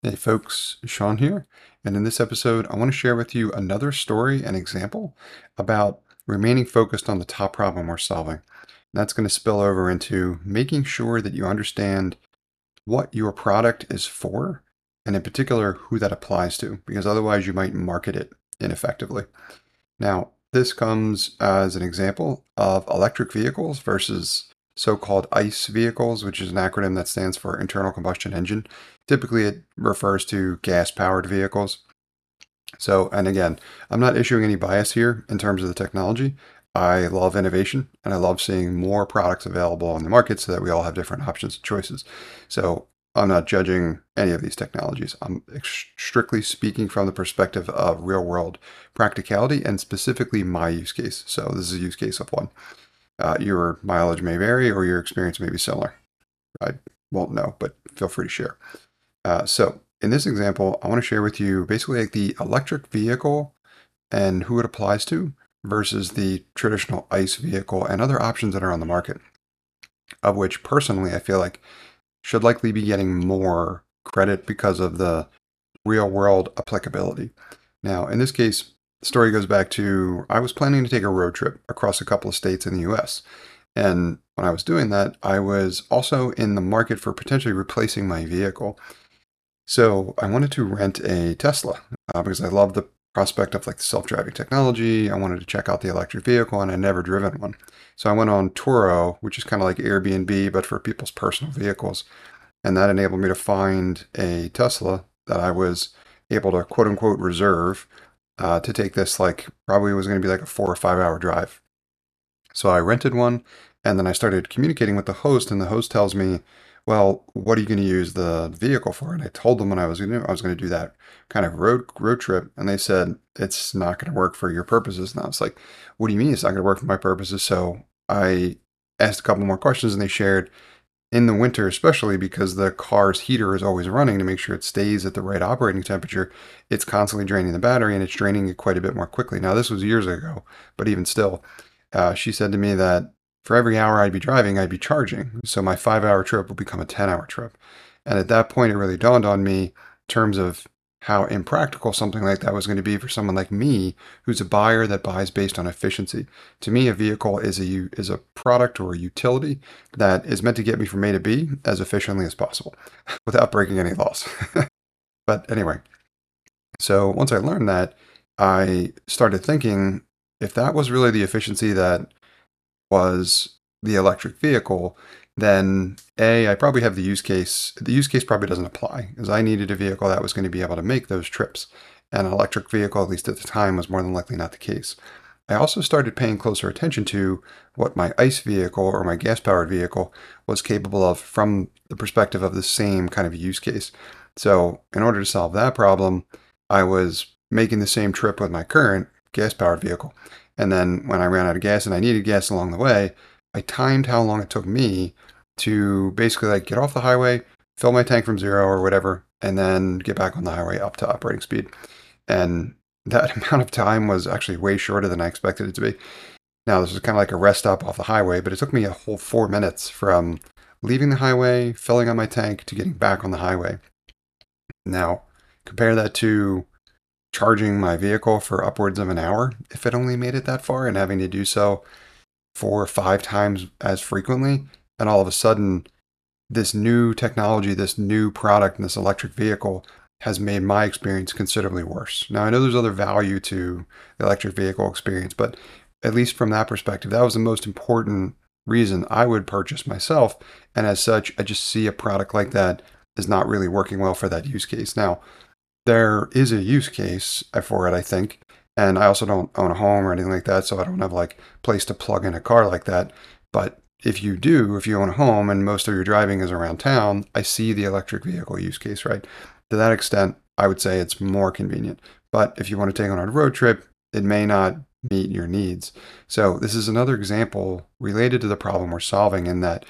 Hey folks, Sean here, and in this episode, I want to share with you another story and example about remaining focused on the top problem we're solving. And that's going to spill over into making sure that you understand what your product is for, and in particular, who that applies to, because otherwise you might market it ineffectively. Now, this comes as an example of electric vehicles versus so-called ICE vehicles, which is an acronym that stands for internal combustion engine. Typically, it refers to gas-powered vehicles. So, and again, I'm not issuing any bias here in terms of the technology. I love innovation and I love seeing more products available on the market so that we all have different options and choices. So I'm not judging any of these technologies. I'm strictly speaking from the perspective of real world practicality and specifically my use case. So this is a use case of one. Uh, your mileage may vary or your experience may be similar. I won't know, but feel free to share. Uh, so in this example, I want to share with you basically like the electric vehicle and who it applies to versus the traditional ICE vehicle and other options that are on the market, of which personally I feel like should likely be getting more credit because of the real world applicability. Now, in this case, the story goes back to I was planning to take a road trip across a couple of states in the US. And when I was doing that, I was also in the market for potentially replacing my vehicle. So I wanted to rent a Tesla uh, because I love the prospect of like self-driving technology. I wanted to check out the electric vehicle and I'd never driven one. So I went on Turo, which is kind of like Airbnb, but for people's personal vehicles. And that enabled me to find a Tesla that I was able to quote unquote reserve uh, to take this like probably was going to be like a four or five hour drive. So I rented one and then I started communicating with the host and the host tells me, well, what are you going to use the vehicle for? And I told them when I was going to, I was going to do that kind of road road trip, and they said it's not going to work for your purposes. And I was like, what do you mean it's not going to work for my purposes? So I asked a couple more questions, and they shared in the winter, especially because the car's heater is always running to make sure it stays at the right operating temperature, it's constantly draining the battery and it's draining it quite a bit more quickly. Now, this was years ago, but even still, uh, she said to me that for every hour I'd be driving, I'd be charging. So my five hour trip would become a 10 hour trip. And at that point, it really dawned on me in terms of how impractical something like that was going to be for someone like me who's a buyer that buys based on efficiency. To me, a vehicle is a is a product or a utility that is meant to get me from A to B as efficiently as possible without breaking any laws. but anyway, so once I learned that, I started thinking if that was really the efficiency that was the electric vehicle, then A, I probably have the use case. The use case probably doesn't apply because I needed a vehicle that was going to be able to make those trips. And an electric vehicle, at least at the time, was more than likely not the case. I also started paying closer attention to what my ICE vehicle or my gas powered vehicle was capable of from the perspective of the same kind of use case. So, in order to solve that problem, I was making the same trip with my current gas powered vehicle. And then when I ran out of gas and I needed gas along the way, I timed how long it took me to basically like get off the highway, fill my tank from zero or whatever, and then get back on the highway up to operating speed. And that amount of time was actually way shorter than I expected it to be. Now, this is kind of like a rest stop off the highway, but it took me a whole four minutes from leaving the highway, filling up my tank, to getting back on the highway. Now, compare that to charging my vehicle for upwards of an hour if it only made it that far and having to do so four or five times as frequently and all of a sudden this new technology, this new product, and this electric vehicle has made my experience considerably worse. Now, I know there's other value to the electric vehicle experience, but at least from that perspective, that was the most important reason I would purchase myself. And as such, I just see a product like that is not really working well for that use case. Now, there is a use case for it, I think. And I also don't own a home or anything like that, so I don't have like place to plug in a car like that. But if you do, if you own a home and most of your driving is around town, I see the electric vehicle use case, right? To that extent, I would say it's more convenient. But if you want to take on a road trip, it may not meet your needs. So this is another example related to the problem we're solving in that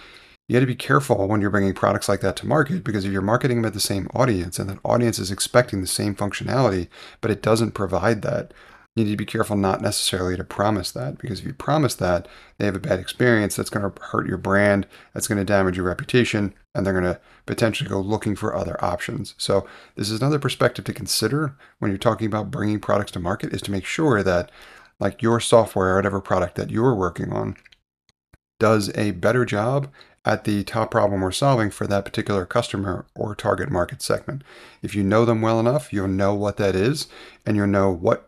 you got to be careful when you're bringing products like that to market because if you're marketing them at the same audience and that audience is expecting the same functionality, but it doesn't provide that, you need to be careful not necessarily to promise that because if you promise that, they have a bad experience, that's going to hurt your brand, that's going to damage your reputation, and they're going to potentially go looking for other options. So, this is another perspective to consider when you're talking about bringing products to market is to make sure that like your software or whatever product that you're working on does a better job at the top problem we're solving for that particular customer or target market segment. If you know them well enough, you'll know what that is and you'll know what